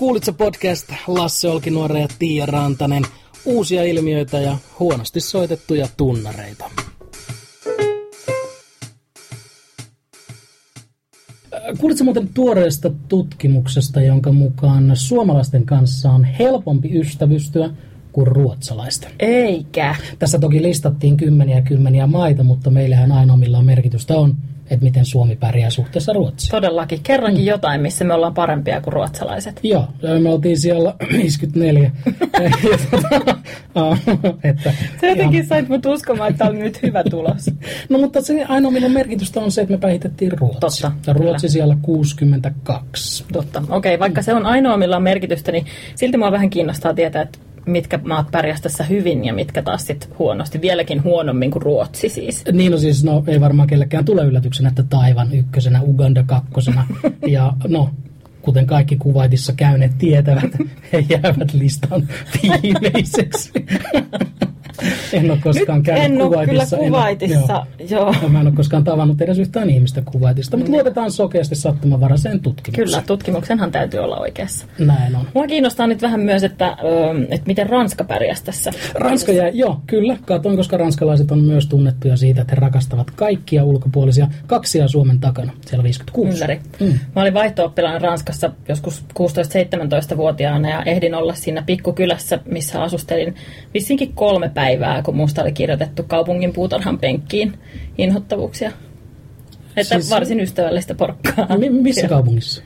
Kuulitko podcast Lasse Olkinuore ja Tiia Rantanen. Uusia ilmiöitä ja huonosti soitettuja tunnareita. Kuulitko muuten tuoreesta tutkimuksesta, jonka mukaan suomalaisten kanssa on helpompi ystävystyä kuin ruotsalaisten? Eikä. Tässä toki listattiin kymmeniä kymmeniä maita, mutta meillähän ainoa millä merkitystä on, että miten Suomi pärjää suhteessa Ruotsiin. Todellakin. Kerrankin mm. jotain, missä me ollaan parempia kuin ruotsalaiset. Joo, me oltiin siellä 54. että se jotenkin ihan... sait mut uskomaan, että oli nyt hyvä tulos. no mutta se ainoa millä merkitystä on se, että me päihitettiin Ruotsi. Totta. Ja Ruotsi kyllä. siellä 62. Totta. Okei, okay, vaikka mm. se on ainoa millä on merkitystä, niin silti mua vähän kiinnostaa tietää, että mitkä maat pärjäsivät tässä hyvin ja mitkä taas sit huonosti, vieläkin huonommin kuin Ruotsi siis. Niin no siis, no ei varmaan kellekään tule yllätyksenä, että Taivan ykkösenä, Uganda kakkosena ja no kuten kaikki kuvaitissa käyneet tietävät, he jäävät listan viimeiseksi. en ole koskaan Nyt käynyt en ole Kuwaitissa. kyllä Kuwaitissa, en, joo. joo. Mä en ole koskaan tavannut edes yhtään ihmistä Kuwaitista, mutta luotetaan sokeasti sattumanvaraiseen tutkimukseen. Kyllä, tutkimuksenhan täytyy olla oikeassa. Näin on. Mua kiinnostaa nyt vähän myös, että, että miten Ranska pärjäsi tässä. Ranska jäi, joo, kyllä. Katoin, koska ranskalaiset on myös tunnettuja siitä, että he rakastavat kaikkia ulkopuolisia. Kaksia Suomen takana, siellä 56. Ylläri. Mm. Mä olin vaihto Ranskassa joskus 16-17-vuotiaana ja ehdin olla siinä pikkukylässä, missä asustelin vissinkin kolme päivää, kun musta oli kirjoitettu kaupungin puutarhan penkkiin inhottavuuksia. Että siis, varsin ystävällistä porkkaa. Mi- missä kaupungissa?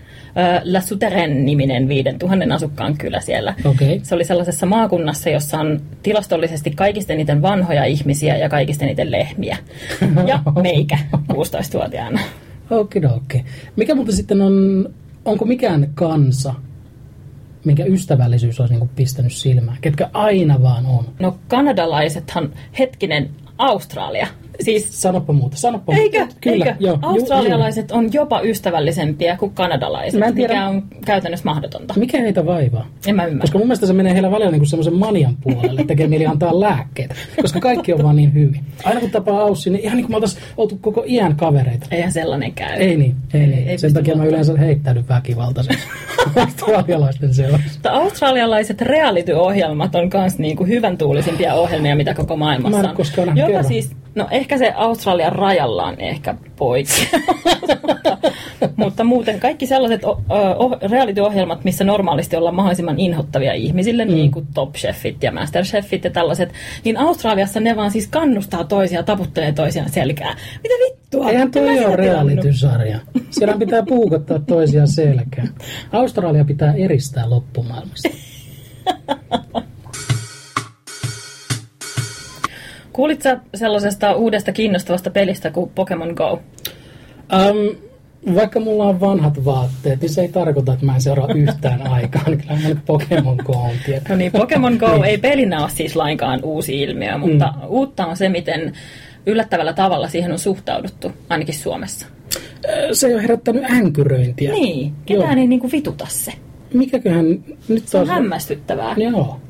La Souterraine-niminen 5000 asukkaan kylä siellä. Okay. Se oli sellaisessa maakunnassa, jossa on tilastollisesti kaikista eniten vanhoja ihmisiä ja kaikista eniten lehmiä. Ja meikä 16-vuotiaana. Okei, okei. Mikä muuten sitten on, onko mikään kansa, minkä ystävällisyys olisi niin pistänyt silmään? Ketkä aina vaan on? No kanadalaisethan, hetkinen, Australia. Siis, sanoppa muuta, sanoppa eikö, muuta. Kyllä, eikö? Joo, Australialaiset on jopa ystävällisempiä kuin kanadalaiset, Mä en tiedä, mikä on käytännössä mahdotonta. Mikä heitä vaivaa? En mä ymmärrä. Koska mun mielestä se menee heillä välillä niin semmoisen manian puolelle, tekee mieli antaa lääkkeitä. Koska kaikki on vaan niin hyvin. Aina kun tapaa Aussi, niin ihan niin kuin me oltaisiin oltu koko iän kavereita. Eihän sellainen käy. Ei niin, ei, ei niin. Ei Sen takia mä yleensä heittäydyn väkivaltaisen australialaisten seurassa. Australialaiset reality-ohjelmat on myös niin kuin hyvän tuulisimpia ohjelmia, mitä koko maailmassa on. Mä en koskaan Jopa siis No ehkä se Australian rajalla on ehkä poikkeaa. Mutta muuten kaikki sellaiset oh, reality-ohjelmat, missä normaalisti ollaan mahdollisimman inhottavia ihmisille, mm. niin kuin Top Chefit ja Master Chefit ja tällaiset, niin Australiassa ne vaan siis kannustaa toisia, taputtelee toisiaan selkää. Mitä vittua? Eihän toi ole reality-sarja. Siellä pitää puukottaa toisiaan selkää. Australia pitää eristää loppumaailmasta. Kuulitko sellaisesta uudesta kiinnostavasta pelistä kuin Pokemon Go? Um, vaikka mulla on vanhat vaatteet, niin se ei tarkoita, että mä en seuraa yhtään aikaa. Niin kyllä mä nyt Pokemon Go on tiedä. No niin, Pokemon Go niin. ei pelinä ole siis lainkaan uusi ilmiö, mutta mm. uutta on se, miten yllättävällä tavalla siihen on suhtauduttu, ainakin Suomessa. Se ei ole herättänyt änkyröintiä. Niin, ketään Joo. ei niinku vituta se. Mikäköhän nyt Se on hämmästyttävää. Joo.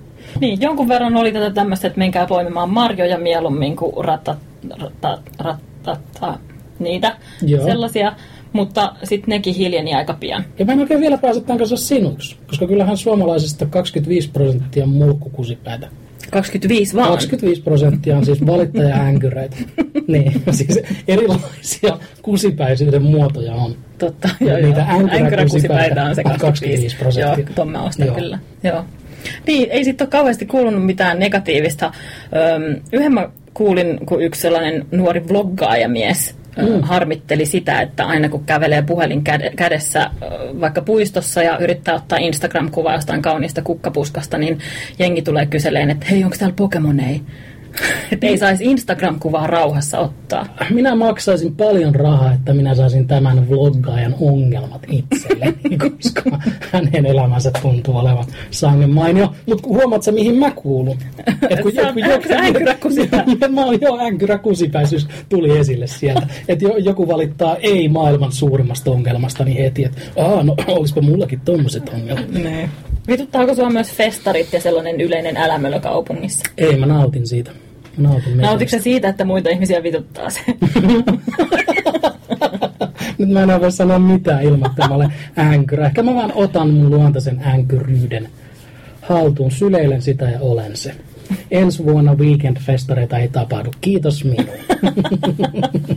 Niin, jonkun verran oli tätä tämmöistä, että menkää poimimaan marjoja mieluummin kuin ratat, ratat, ratat, ratat niitä Joo. sellaisia. Mutta sitten nekin hiljeni aika pian. Ja mä en oikein vielä pääse tämän kanssa sinuksi, koska kyllähän suomalaisista 25 prosenttia on mulkkukusipäitä. 25 vaan? 25 prosenttia on siis valittaja-änkyreitä. niin, siis erilaisia kusipäisyyden muotoja on. Totta, joo, niitä änkyräkusipäitä on se 25 prosenttia. Joo, tuon mä ostan joo. kyllä. Joo. Niin, ei sitten ole kauheasti kuulunut mitään negatiivista. Öm, yhden mä kuulin, kun yksi sellainen nuori vloggaajamies mm. harmitteli sitä, että aina kun kävelee puhelin kädessä vaikka puistossa ja yrittää ottaa Instagram-kuvaa jostain kauniista kukkapuskasta, niin jengi tulee kyseleen, että hei, onko täällä Pokemonei? Että ei saisi Instagram-kuvaa rauhassa ottaa. Minä maksaisin paljon rahaa, että minä saisin tämän vloggaajan ongelmat itselleni, koska hänen elämänsä tuntuu olevan sangen mainio. Mutta huomaat mihin mä kuulun? Et kun joku, joku. Mä oon jo änkyräkusipäisyys tuli esille sieltä. Että joku valittaa ei maailman suurimmasta ongelmasta, niin heti, että no olisipa mullakin tommoset ongelmat. Nee. Vituttaako sua myös festarit ja sellainen yleinen älämölö kaupungissa? Ei, mä nautin siitä. Nautin Nautitko siitä, että muita ihmisiä vituttaa se? Nyt mä en voi sanoa mitään ilman, että mä olen änkyrä. Ehkä mä vaan otan mun luontaisen änkyryyden haltuun, syleilen sitä ja olen se. Ensi vuonna weekend-festareita ei tapahdu. Kiitos minun.